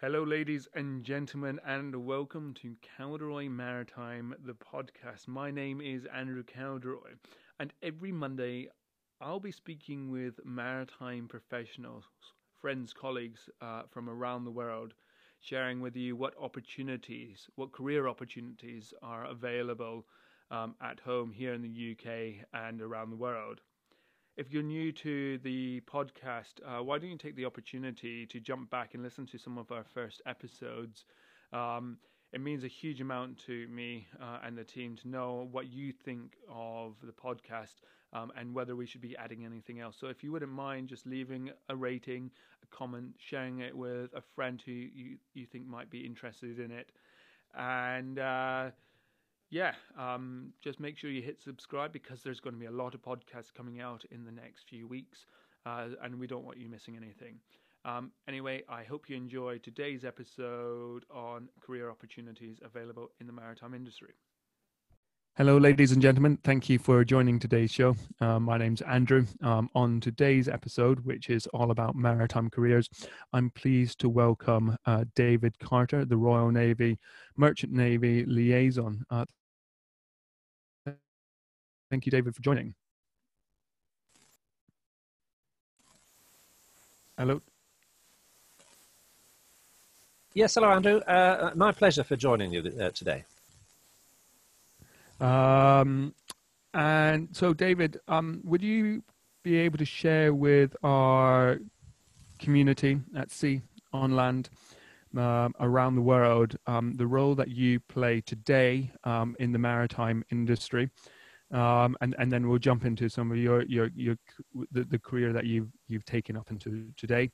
Hello, ladies and gentlemen, and welcome to Cowderoy Maritime, the podcast. My name is Andrew Cowderoy, and every Monday I'll be speaking with maritime professionals, friends, colleagues uh, from around the world, sharing with you what opportunities, what career opportunities are available um, at home here in the UK and around the world. If you're new to the podcast, uh, why don't you take the opportunity to jump back and listen to some of our first episodes? Um, it means a huge amount to me uh, and the team to know what you think of the podcast um, and whether we should be adding anything else. So, if you wouldn't mind just leaving a rating, a comment, sharing it with a friend who you, you think might be interested in it, and uh, yeah, um, just make sure you hit subscribe because there's going to be a lot of podcasts coming out in the next few weeks, uh, and we don't want you missing anything. Um, anyway, I hope you enjoy today's episode on career opportunities available in the maritime industry. Hello, ladies and gentlemen. Thank you for joining today's show. Uh, my name's Andrew. Um, on today's episode, which is all about maritime careers, I'm pleased to welcome uh, David Carter, the Royal Navy Merchant Navy Liaison. Uh, thank you, David, for joining. Hello. Yes, hello, Andrew. Uh, my pleasure for joining you uh, today. Um, and so, David, um, would you be able to share with our community at sea, on land, um, around the world, um, the role that you play today um, in the maritime industry? Um, and and then we'll jump into some of your your your the, the career that you've you've taken up into today,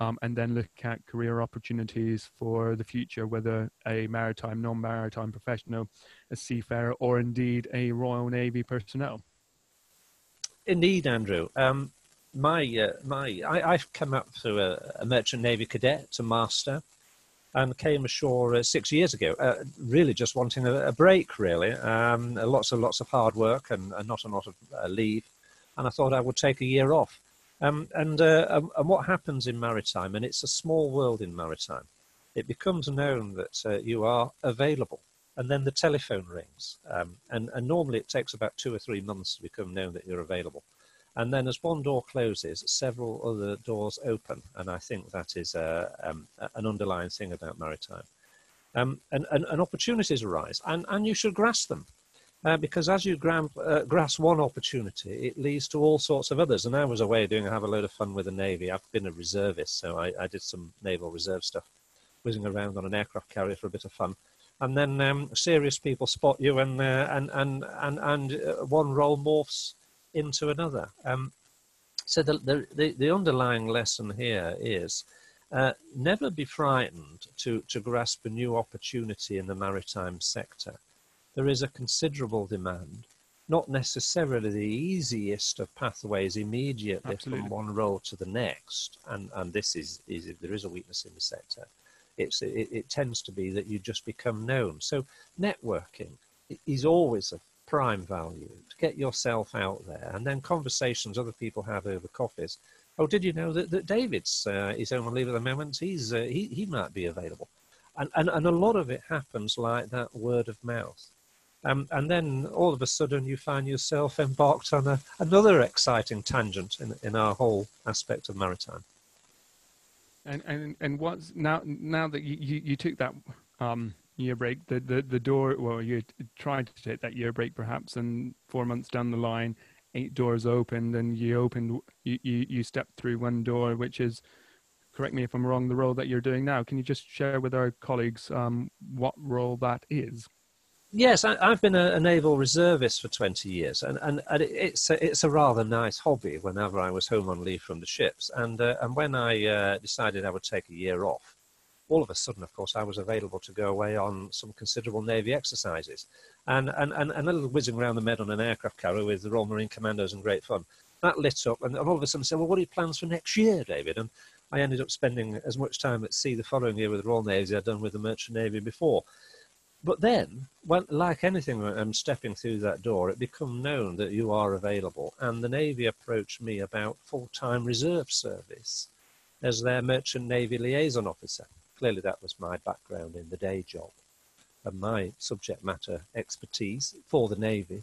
um, and then look at career opportunities for the future, whether a maritime, non-maritime professional, a seafarer, or indeed a Royal Navy personnel. Indeed, Andrew. Um, my uh, my I, have come up through a, a, merchant navy cadet to master, and came ashore uh, six years ago. Uh, really, just wanting a, a break. Really, um, lots of lots of hard work and, and not a lot of uh, leave, and I thought I would take a year off. Um, and, uh, and what happens in maritime, and it's a small world in maritime, it becomes known that uh, you are available. And then the telephone rings. Um, and, and normally it takes about two or three months to become known that you're available. And then as one door closes, several other doors open. And I think that is uh, um, an underlying thing about maritime. Um, and, and, and opportunities arise, and, and you should grasp them. Uh, because as you gram, uh, grasp one opportunity, it leads to all sorts of others. And I was away doing, I have a load of fun with the Navy. I've been a reservist, so I, I did some naval reserve stuff, whizzing around on an aircraft carrier for a bit of fun. And then um, serious people spot you, and uh, and and and and uh, one role morphs into another. Um, so the, the the underlying lesson here is uh, never be frightened to to grasp a new opportunity in the maritime sector there is a considerable demand, not necessarily the easiest of pathways immediately Absolutely. from one role to the next, and, and this is, is if there is a weakness in the sector. It's, it, it tends to be that you just become known. So networking is always a prime value to get yourself out there, and then conversations other people have over coffees. Oh, did you know that, that David's uh, is on leave at the moment? He's uh, he he might be available, and, and and a lot of it happens like that word of mouth. Um, and then all of a sudden you find yourself embarked on a, another exciting tangent in, in our whole aspect of maritime. And and and what's now now that you, you, you took that um, year break, the, the the door well you tried to take that year break perhaps, and four months down the line, eight doors opened, and you opened you you, you stepped through one door, which is correct me if I'm wrong, the role that you're doing now. Can you just share with our colleagues um, what role that is? Yes, I, have been a, a, naval reservist for 20 years, and, and, and it's, a, it's a rather nice hobby whenever I was home on leave from the ships. And, uh, and when I uh, decided I would take a year off, all of a sudden, of course, I was available to go away on some considerable Navy exercises and, and, and, and a little whizzing around the Med on an aircraft carrier with the Royal Marine Commandos and great fun. That lit up, and all of a sudden I said, Well, what are your plans for next year, David? And I ended up spending as much time at sea the following year with the Royal Navy as I'd done with the Merchant Navy before. But then, when, like anything, I'm stepping through that door, it become known that you are available. And the Navy approached me about full-time reserve service as their merchant Navy liaison officer. Clearly that was my background in the day job and my subject matter expertise for the Navy.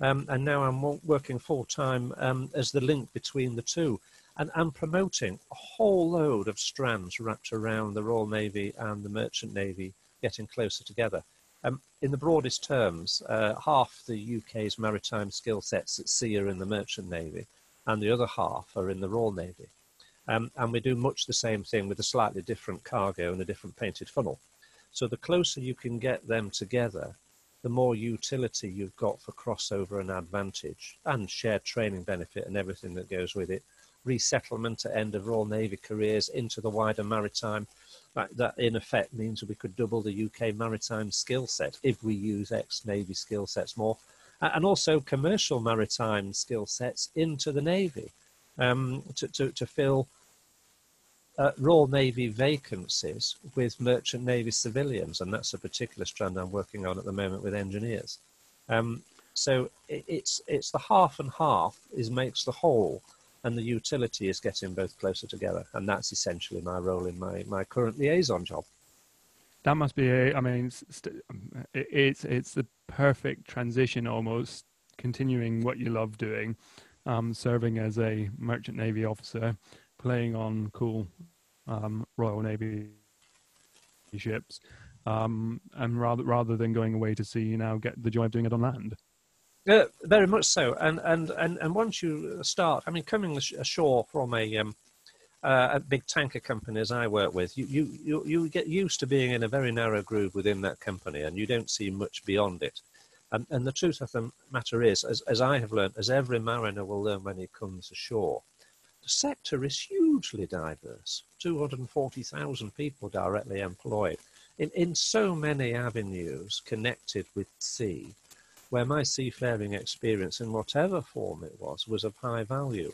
Um, and now I'm working full time um, as the link between the two. And I'm promoting a whole load of strands wrapped around the Royal Navy and the Merchant Navy getting closer together. Um, in the broadest terms, uh, half the UK's maritime skill sets at sea are in the Merchant Navy, and the other half are in the Royal Navy. Um, and we do much the same thing with a slightly different cargo and a different painted funnel. So the closer you can get them together, the more utility you've got for crossover and advantage and shared training benefit and everything that goes with it. Resettlement at end of Royal Navy careers into the wider maritime. That, that in effect means we could double the UK maritime skill set if we use ex-Navy skill sets more. And also commercial maritime skill sets into the Navy um, to, to, to fill uh, Royal Navy vacancies with Merchant Navy civilians, and that's a particular strand I'm working on at the moment with engineers. Um, so it, it's it's the half and half is makes the whole, and the utility is getting both closer together, and that's essentially my role in my my current liaison job. That must be a. I mean, it's it's the perfect transition almost, continuing what you love doing, um, serving as a merchant navy officer playing on cool um, Royal Navy ships, um, and rather rather than going away to sea, you now get the joy of doing it on land. Uh, very much so, and, and and and once you start, I mean, coming ashore from a um, uh, big tanker company as I work with, you, you you you get used to being in a very narrow groove within that company, and you don't see much beyond it. And, and the truth of the matter is, as, as I have learned, as every mariner will learn when he comes ashore, the sector is hugely diverse 240,000 people directly employed in, in so many avenues connected with sea, where my seafaring experience, in whatever form it was, was of high value.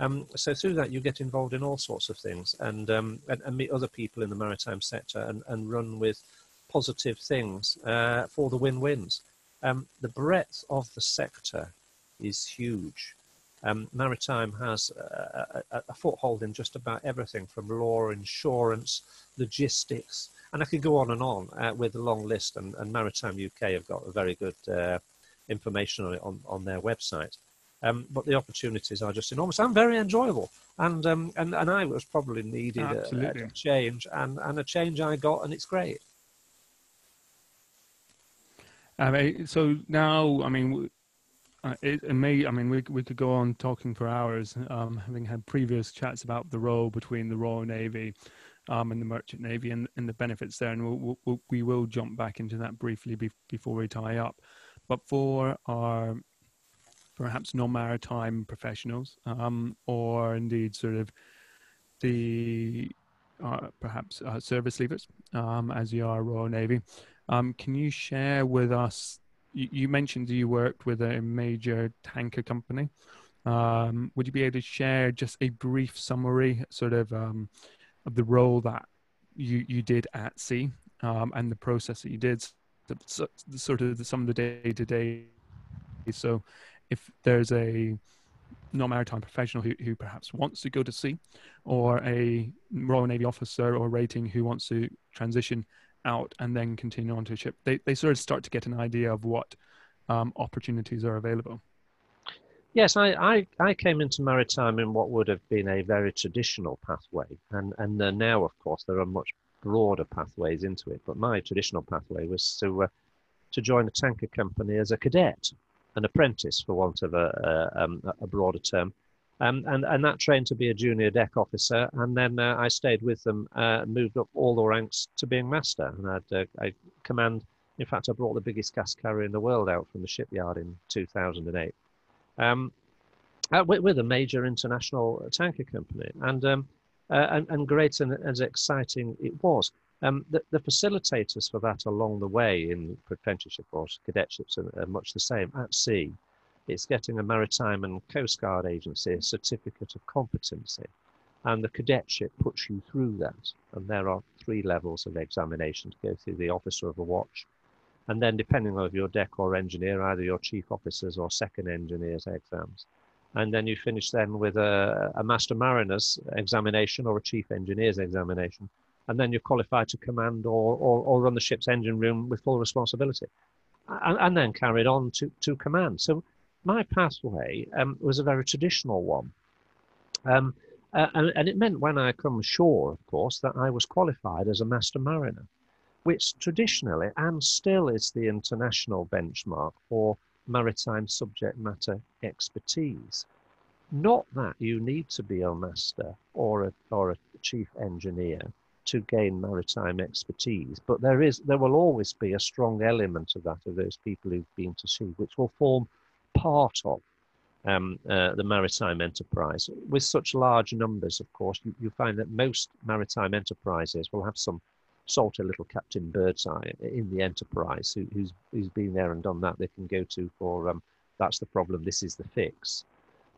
Um, so through that, you get involved in all sorts of things and, um, and, and, meet other people in the maritime sector and, and run with positive things uh, for the win-wins. Um, the breadth of the sector is huge. Um, maritime has a, a, a, foothold in just about everything from law, insurance, logistics, and I could go on and on uh, with a long list. And, and, Maritime UK have got very good uh, information on it on, on their website. Um, but the opportunities are just enormous and very enjoyable. And um, and, and I was probably needed a, a, change, and, and a change I got, and it's great. Um, so now, I mean, uh, it, may, I mean, we we could go on talking for hours, um, having had previous chats about the role between the Royal Navy um, and the Merchant Navy and, and the benefits there, and we'll, we'll, we will jump back into that briefly be, before we tie up. But for our perhaps non-maritime professionals, um, or indeed sort of the uh, perhaps uh, service leavers, um, as you are Royal Navy, um, can you share with us you, you mentioned you worked with a major tanker company. Um, would you be able to share just a brief summary, sort of, um, of the role that you you did at sea um, and the process that you did, so, sort of some of the day to day. So, if there's a non-maritime professional who, who perhaps wants to go to sea, or a Royal Navy officer or rating who wants to transition out and then continue on to a ship, they, they sort of start to get an idea of what um, opportunities are available. Yes, I, I, I, came into maritime in what would have been a very traditional pathway. And, and uh, now, of course, there are much broader pathways into it. But my traditional pathway was to, uh, to join a tanker company as a cadet, an apprentice, for want of a, a, um, a broader term. Um, and, and that trained to be a junior deck officer. And then uh, I stayed with them uh, moved up all the ranks to being master. And I'd, uh, I command, in fact, I brought the biggest gas carrier in the world out from the shipyard in 2008 um, uh, with, a major international tanker company. And, um, uh, and, and, great and as exciting it was. Um, the, the, facilitators for that along the way in apprenticeship or cadetships are, are much the same at sea it's getting a maritime and coast guard agency a certificate of competency and the cadetship puts you through that. And there are three levels of examination to go through the officer of a watch. And then depending on your deck or engineer either your chief officers or second engineers exams. And then you finish then with a, a master mariner's examination or a chief engineer's examination. And then you're qualified to command or, or, or run the ship's engine room with full responsibility, and, and then carried on to, to command. So my pathway um, was a very traditional one. Um, uh, and, and, it meant when I come ashore, of course, that I was qualified as a master mariner, which traditionally and still is the international benchmark for maritime subject matter expertise. Not that you need to be a master or a, or a chief engineer to gain maritime expertise, but there is there will always be a strong element of that of those people who've been to sea, which will form part of um, uh, the maritime enterprise. With such large numbers, of course, you, you, find that most maritime enterprises will have some salty little Captain Birdseye in the enterprise who, who's, who's been there and done that. They can go to for um, that's the problem, this is the fix.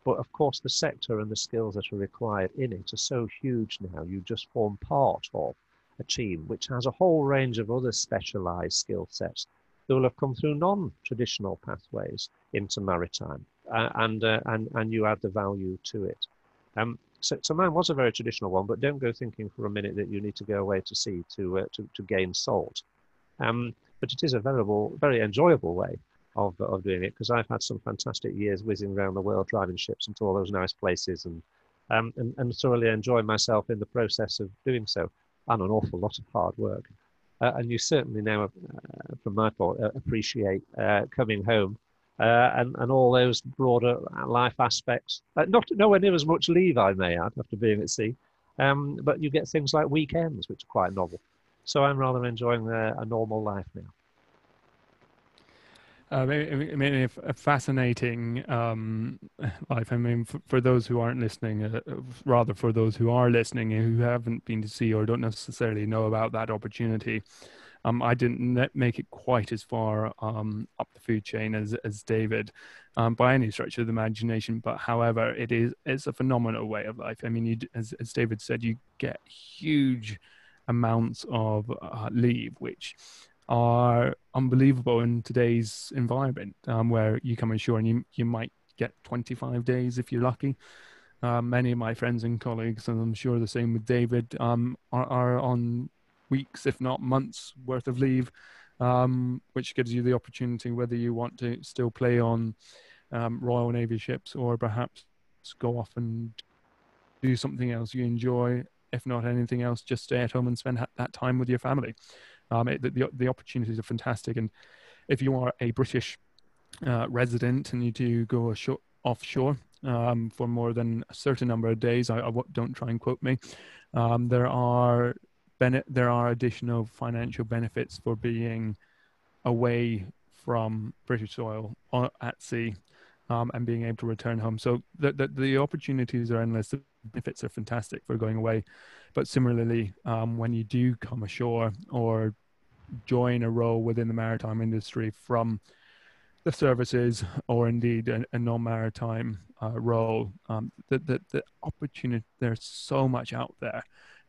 But of course, the sector and the skills that are required in it are so huge now, you just form part of a team which has a whole range of other specialized skill sets that will have come through non-traditional pathways into maritime, uh, and, uh, and, and you add the value to it. Um, so, so mine was a very traditional one, but don't go thinking for a minute that you need to go away to sea to, uh, to, to gain salt. Um, but it is a very, very enjoyable way of, of doing it because I've had some fantastic years whizzing around the world, driving ships into all those nice places and, um, and, and thoroughly enjoying myself in the process of doing so and an awful lot of hard work. Uh, and you certainly now, uh, from my point, uh, appreciate uh, coming home uh, and, and all those broader life aspects. Uh, not nowhere near as much leave, I may add, after being at sea, um, but you get things like weekends, which are quite novel. So I'm rather enjoying a normal life now. Uh, I mean, a fascinating um, life. I mean, for, for, those who aren't listening, uh, rather for those who are listening and who haven't been to sea or don't necessarily know about that opportunity, um, I didn't make it quite as far um, up the food chain as as David, um, by any stretch of the imagination. But however, it is it's a phenomenal way of life. I mean, you, as as David said, you get huge amounts of uh, leave, which are unbelievable in today's environment, um, where you come ashore and you you might get 25 days if you're lucky. Uh, many of my friends and colleagues, and I'm sure the same with David, um, are, are, on weeks, if not months, worth of leave, um, which gives you the opportunity whether you want to still play on um, Royal Navy ships or perhaps go off and do something else you enjoy. If not anything else, just stay at home and spend that time with your family. Um, it, the, the opportunities are fantastic. And if you are a British uh, resident and you do go ashore, offshore um, for more than a certain number of days, I, I don't try and quote me. Um, there are bene- there are additional financial benefits for being away from British soil on, at sea um, and being able to return home. So the, the, the opportunities are endless. Benefits are fantastic for going away. But similarly, um, when you do come ashore or join a role within the maritime industry from the services or indeed a, a non-maritime uh, role, um, the, the, the opportunity, there's so much out there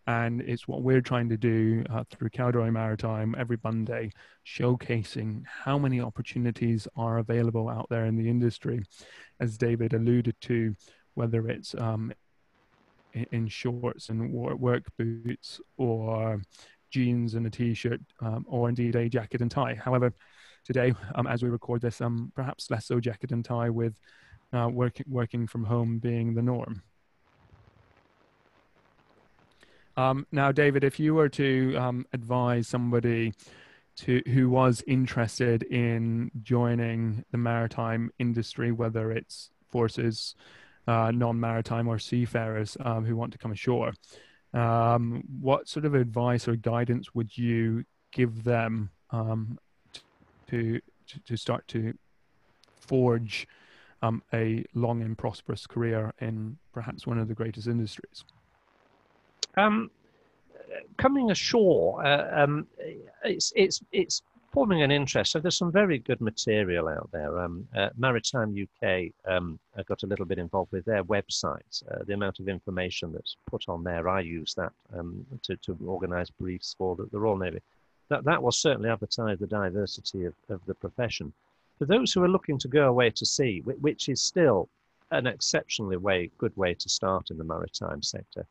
and it's what we're trying to do uh, through Cowderoy Maritime every Monday, showcasing how many opportunities are available out there in the industry, as David alluded to, whether it's um, in shorts and work boots or jeans and a t-shirt um, or indeed a jacket and tie. However, today, um, as we record this, um, perhaps less so jacket and tie with uh, working working from home being the norm. Um, now, David, if you were to um, advise somebody to who was interested in joining the maritime industry, whether it's forces, uh, non-maritime, or seafarers um, who want to come ashore, um, what sort of advice or guidance would you give them um, to to start to forge um, a long and prosperous career in perhaps one of the greatest industries? Um, coming ashore, uh, um, it's it's it's forming an interest. So there's some very good material out there. Um, uh, Maritime UK um, I got a little bit involved with their website. Uh, the amount of information that's put on there, I use that um, to, to organise briefs for the, the, Royal Navy. That, that will certainly advertise the diversity of, of the profession. For those who are looking to go away to sea, which is still an exceptionally way, good way to start in the maritime sector,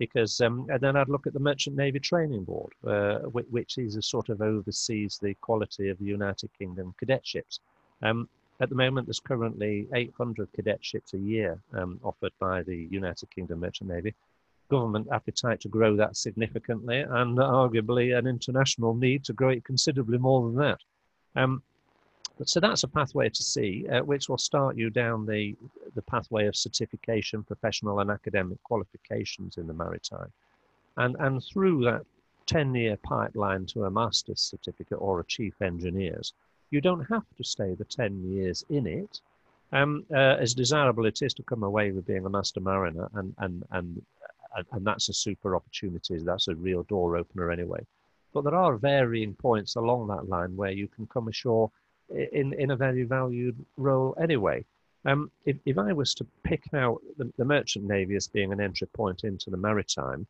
because um, and then I'd look at the Merchant Navy Training Board, uh, which, is a sort of oversees the quality of the United Kingdom cadetships. Um, at the moment, there's currently 800 cadetships a year um, offered by the United Kingdom Merchant Navy. Government appetite to grow that significantly, and arguably an international need to grow it considerably more than that. Um, so that's a pathway to sea, uh, which will start you down the, the pathway of certification, professional and academic qualifications in the maritime. And, and through that 10 year pipeline to a master's certificate or a chief engineer's, you don't have to stay the 10 years in it. Um, uh, as desirable it is to come away with being a master mariner, and, and, and, and that's a super opportunity, that's a real door opener anyway. But there are varying points along that line where you can come ashore in, in a very valued role anyway. Um, if, if I was to pick out the, the, merchant navy as being an entry point into the maritime,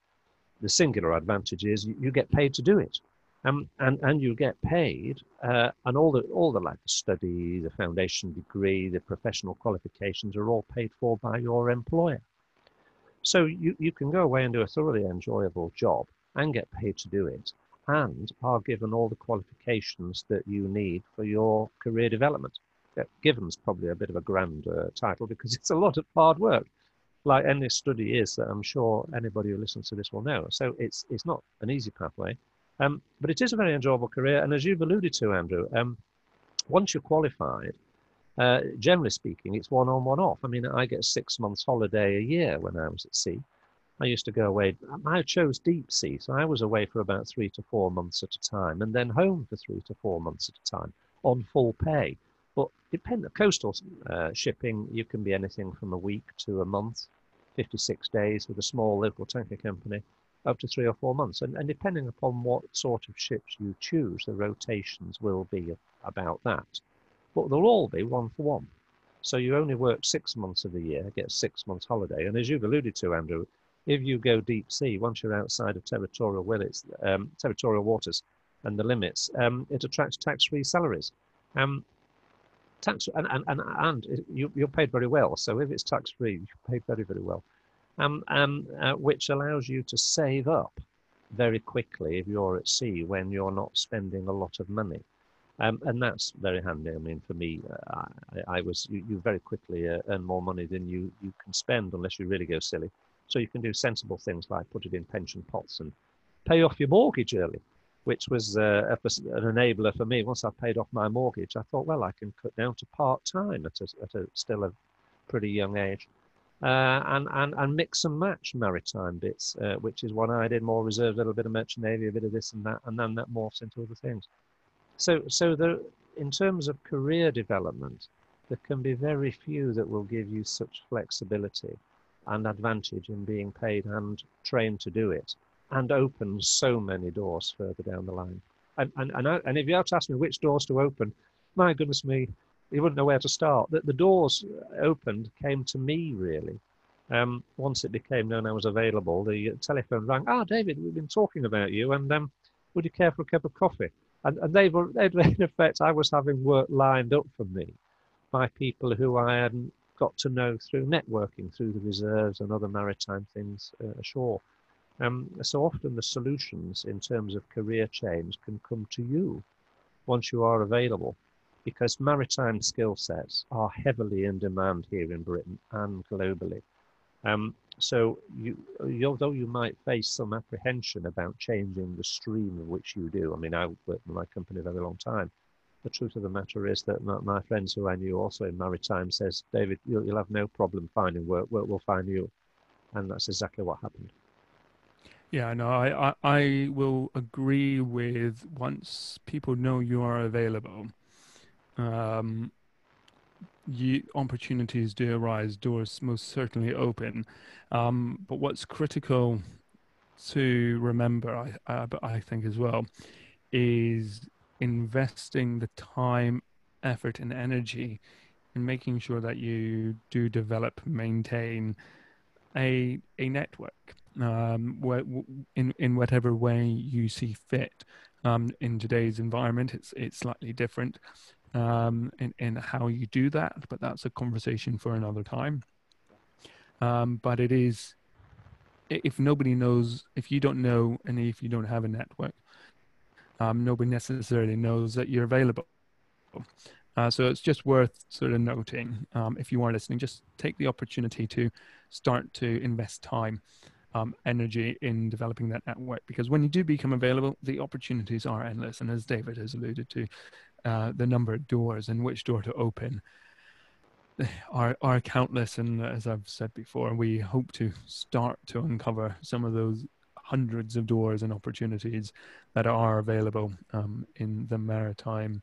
the singular advantage is you, you get paid to do it. Um, and, and you get paid, uh, and all the, all the like study, the foundation degree, the professional qualifications are all paid for by your employer. So you, you can go away and do a thoroughly enjoyable job and get paid to do it and are given all the qualifications that you need for your career development. Given's probably a bit of a grand uh, title because it's a lot of hard work, like any study is that I'm sure anybody who listens to this will know. So it's it's not an easy pathway, um, but it is a very enjoyable career. And as you've alluded to, Andrew, um, once you're qualified, uh, generally speaking, it's one on, one off. I mean, I get six months holiday a year when I was at sea. I used to go away. I chose deep sea, so I was away for about three to four months at a time, and then home for three to four months at a time on full pay. But depend coastal uh, shipping, you can be anything from a week to a month, 56 days with a small local tanker company, up to three or four months. And, and depending upon what sort of ships you choose, the rotations will be about that. But they'll all be one for one. So you only work six months of the year, get six months holiday. And as you've alluded to, Andrew, if you go deep sea, once you're outside of territorial um, territorial waters and the limits, um, it attracts tax-free salaries. Um, tax and and and, and you, you're paid very well. So if it's tax-free, you're paid very very well, um, um, uh, which allows you to save up very quickly if you're at sea when you're not spending a lot of money. Um, and that's very handy. I mean, for me, uh, I, I, was you, you very quickly uh, earn more money than you you can spend unless you really go silly. So you can do sensible things like put it in pension pots and pay off your mortgage early, which was uh, an enabler for me. Once I paid off my mortgage, I thought, well, I can cut down to part time at, a, at a, still a pretty young age. Uh, and, and, and mix and match maritime bits, uh, which is what I did more reserves, a little bit of merchant navy, a bit of this and that, and then that morphs into other things. So, so the, in terms of career development, there can be very few that will give you such flexibility and advantage in being paid and trained to do it and opens so many doors further down the line. And, and, and, I, and if you have to ask me which doors to open, my goodness me, you wouldn't know where to start. The, the doors opened came to me really. Um, once it became known I was available, the telephone rang. Ah, David, we've been talking about you, and um, would you care for a cup of coffee? And, and they were, in effect, I was having work lined up for me by people who I hadn't got to know through networking, through the reserves and other maritime things uh, ashore. Um, so often the solutions in terms of career change can come to you once you are available because maritime skill sets are heavily in demand here in Britain and globally. Um, so you, although you might face some apprehension about changing the stream of which you do, I mean, I worked with my company a very long time, the truth of the matter is that my, my friends who I knew also in maritime says, David, you'll, you'll have no problem finding work. Work will find you, and that's exactly what happened. Yeah, no, I, I, I will agree with once people know you are available, um, you, opportunities do arise, doors most certainly open. Um, but what's critical to remember, I, uh, I think as well, is investing the time, effort, and energy in making sure that you do develop, maintain a a network um, in in whatever way you see fit. Um, in today's environment, it's it's slightly different um, in in how you do that, but that's a conversation for another time. Um, but it is if nobody knows, if you don't know, and if you don't have a network, um, nobody necessarily knows that you're available. Uh, so it's just worth sort of noting um, if you are listening, just take the opportunity to start to invest time, um, energy in developing that network because when you do become available, the opportunities are endless. And as David has alluded to, uh, the number of doors and which door to open are are countless. And as I've said before, we hope to start to uncover some of those hundreds of doors and opportunities that are available um, in the maritime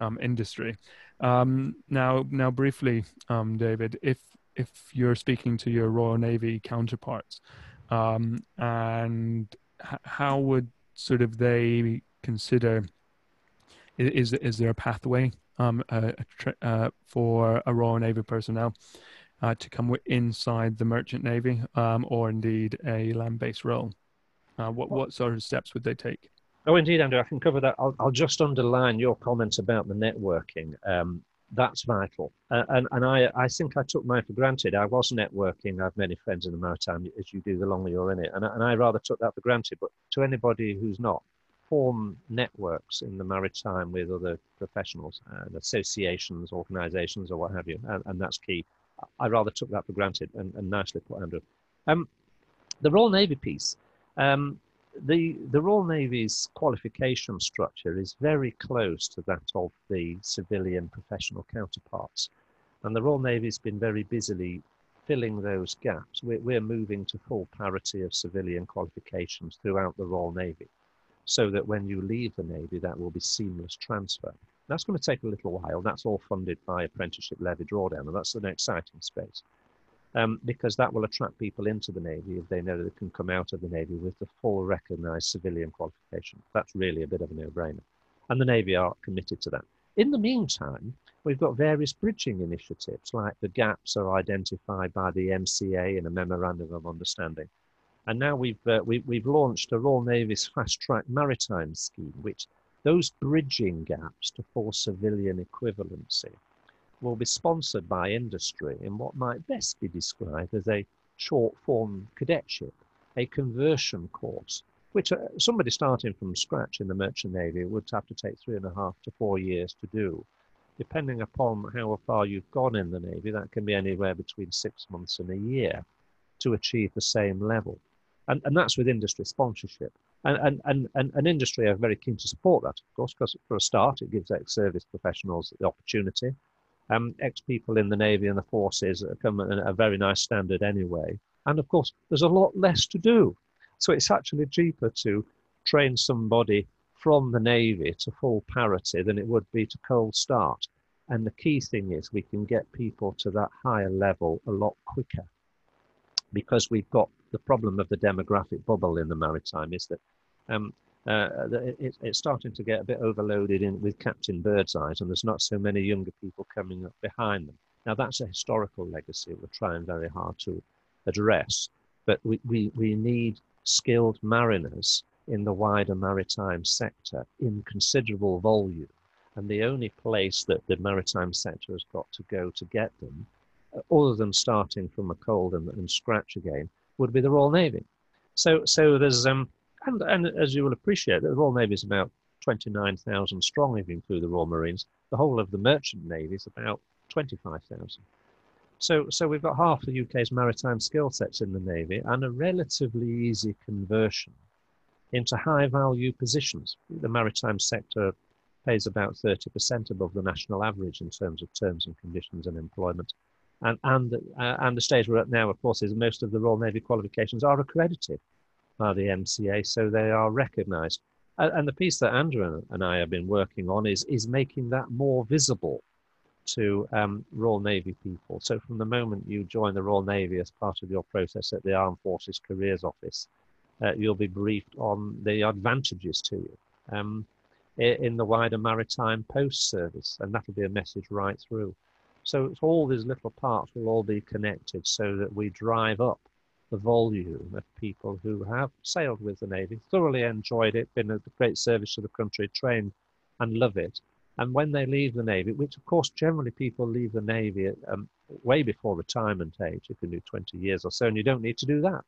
um, industry. Um, now, now briefly, um, David, if if you're speaking to your Royal Navy counterparts, um, and h- how would sort of they consider is is there a pathway um, uh, for a Royal Navy personnel uh, to come inside the Merchant Navy um, or indeed a land-based role? Uh, what what sort of steps would they take? Oh, indeed, Andrew. I can cover that. I'll, I'll just underline your comments about the networking. Um, that's vital. Uh, and and I, I think I took mine for granted. I was networking. I have many friends in the maritime, as you do the longer you're in it. And, and I rather took that for granted. But to anybody who's not, form networks in the maritime with other professionals and associations, organizations, or what have you. And, and that's key. I rather took that for granted and, and nicely put, Andrew. Um, the Royal Navy piece. Um, the, the Royal Navy's qualification structure is very close to that of the civilian professional counterparts. And the Royal Navy's been very busily filling those gaps. We're, we're moving to full parity of civilian qualifications throughout the Royal Navy so that when you leave the Navy, that will be seamless transfer. That's going to take a little while. That's all funded by apprenticeship levy drawdown, and that's an exciting space um, because that will attract people into the Navy if they know they can come out of the Navy with the full recognised civilian qualification. That's really a bit of a no-brainer. And the Navy are committed to that. In the meantime, we've got various bridging initiatives, like the gaps are identified by the MCA in a Memorandum of Understanding. And now we've, uh, we, we've launched a Royal Navy's Fast Track Maritime Scheme, which those bridging gaps to full civilian equivalency will be sponsored by industry in what might best be described as a short form cadetship, a conversion course, which uh, somebody starting from scratch in the Merchant Navy would have to take three and a half to four years to do. Depending upon how far you've gone in the Navy, that can be anywhere between six months and a year to achieve the same level. And, and that's with industry sponsorship. And, and, and, and, and industry are very keen to support that, of course, because for a start, it gives ex-service professionals the opportunity um, ex-people in the Navy and the forces come at a very nice standard anyway. And of course, there's a lot less to do. So it's actually cheaper to train somebody from the Navy to full parity than it would be to cold start. And the key thing is we can get people to that higher level a lot quicker because we've got the problem of the demographic bubble in the maritime is that um, uh, it, it's starting to get a bit overloaded in with Captain Birdseyes, and there's not so many younger people coming up behind them. Now, that's a historical legacy we're trying very hard to address, but we, we, we need skilled mariners in the wider maritime sector in considerable volume. And the only place that the maritime sector has got to go to get them, uh, other than starting from a cold and, and scratch again, would be the Royal Navy. So, so there's um, and, and as you will appreciate, the Royal Navy is about 29,000 strong if you include the Royal Marines. The whole of the Merchant Navy is about 25,000. So, so we've got half the UK's maritime skill sets in the Navy and a relatively easy conversion into high value positions. The maritime sector pays about 30% above the national average in terms of terms and conditions and employment. And, and, uh, and the stage we're at now, of course, is most of the Royal Navy qualifications are accredited by the MCA, so they are recognised. And the piece that Andrew and I have been working on is is making that more visible to um, Royal Navy people. So from the moment you join the Royal Navy as part of your process at the Armed Forces Careers Office, uh, you'll be briefed on the advantages to you um, in the wider maritime post service, and that'll be a message right through. So all these little parts will all be connected so that we drive up the volume of people who have sailed with the Navy, thoroughly enjoyed it, been a great service to the country, trained and love it. And when they leave the Navy, which of course generally people leave the Navy um, way before retirement age, you can do 20 years or so, and you don't need to do that.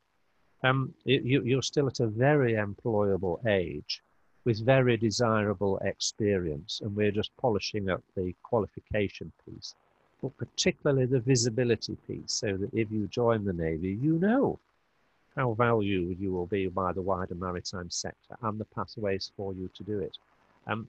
um, you, you're still at a very employable age with very desirable experience, and we're just polishing up the qualification piece, but particularly the visibility piece, so that if you join the Navy, you know how valued you will be by the wider maritime sector and the pathways for you to do it. Um,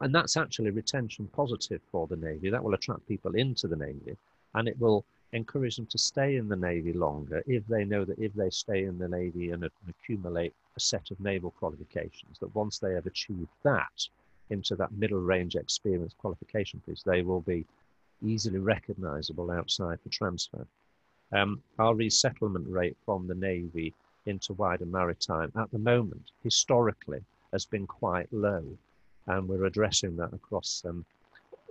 and that's actually retention positive for the Navy. That will attract people into the Navy and it will encourage them to stay in the Navy longer if they know that if they stay in the Navy and, accumulate a set of naval qualifications, that once they have achieved that into that middle range experience qualification piece, they will be easily recognizable outside for transfer. Um, our resettlement rate from the Navy into wider maritime at the moment, historically, has been quite low. And we're addressing that across um,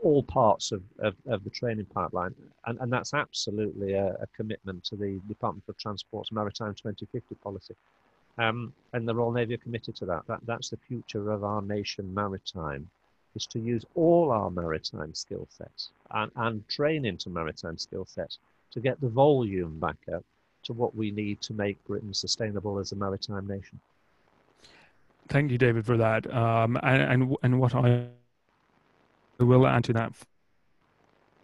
all parts of, of, of, the training pipeline. And, and that's absolutely a, a, commitment to the Department for Transport's Maritime 2050 policy. Um, and the Royal Navy are committed to that. that. That's the future of our nation maritime, is to use all our maritime skill sets and, and train into maritime skill sets to get the volume back up to what we need to make Britain sustainable as a maritime nation. Thank you, David, for that. Um, and, and, and what I will add to that,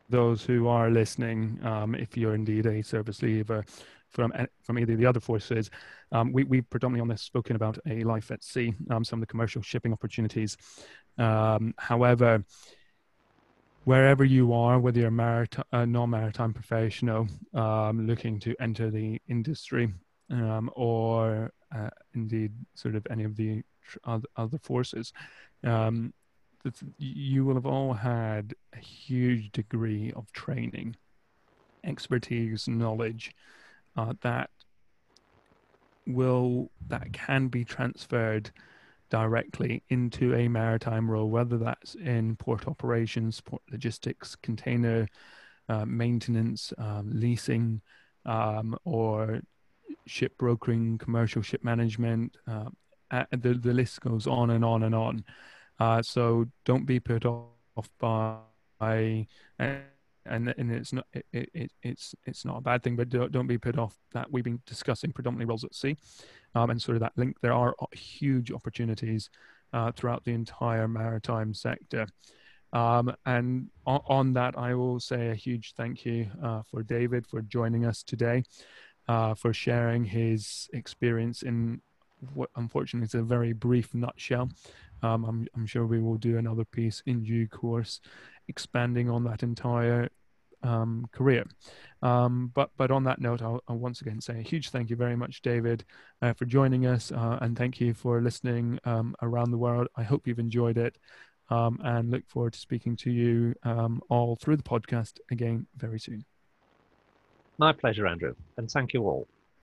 those who are listening, um, if you're indeed a service leaver from from either of the other forces, um, we we predominantly on this spoken about a life at sea, um, some of the commercial shipping opportunities. Um, however, wherever you are, whether you're marit- a non-maritime professional um, looking to enter the industry, um, or uh, indeed sort of any of the other forces, um, you will have all had a huge degree of training, expertise, knowledge uh, that will that can be transferred directly into a maritime role, whether that's in port operations, port logistics, container uh, maintenance, um, leasing, um, or ship brokering, commercial ship management. Uh, the, the list goes on and on and on. Uh, so don't be put off by, and, and it's not it, it, it's it's not a bad thing, but don't, don't be put off that we've been discussing predominantly roles at sea um, and sort of that link. There are huge opportunities uh, throughout the entire maritime sector. Um, and on, on, that, I will say a huge thank you uh, for David for joining us today, uh, for sharing his experience in what unfortunately is a very brief nutshell. Um, I'm, I'm, sure we will do another piece in due course, expanding on that entire um, career. Um, but but on that note, I'll, I'll, once again say a huge thank you very much, David, uh, for joining us, uh, and thank you for listening um, around the world. I hope you've enjoyed it, um, and look forward to speaking to you um, all through the podcast again very soon. My pleasure, Andrew, and thank you all.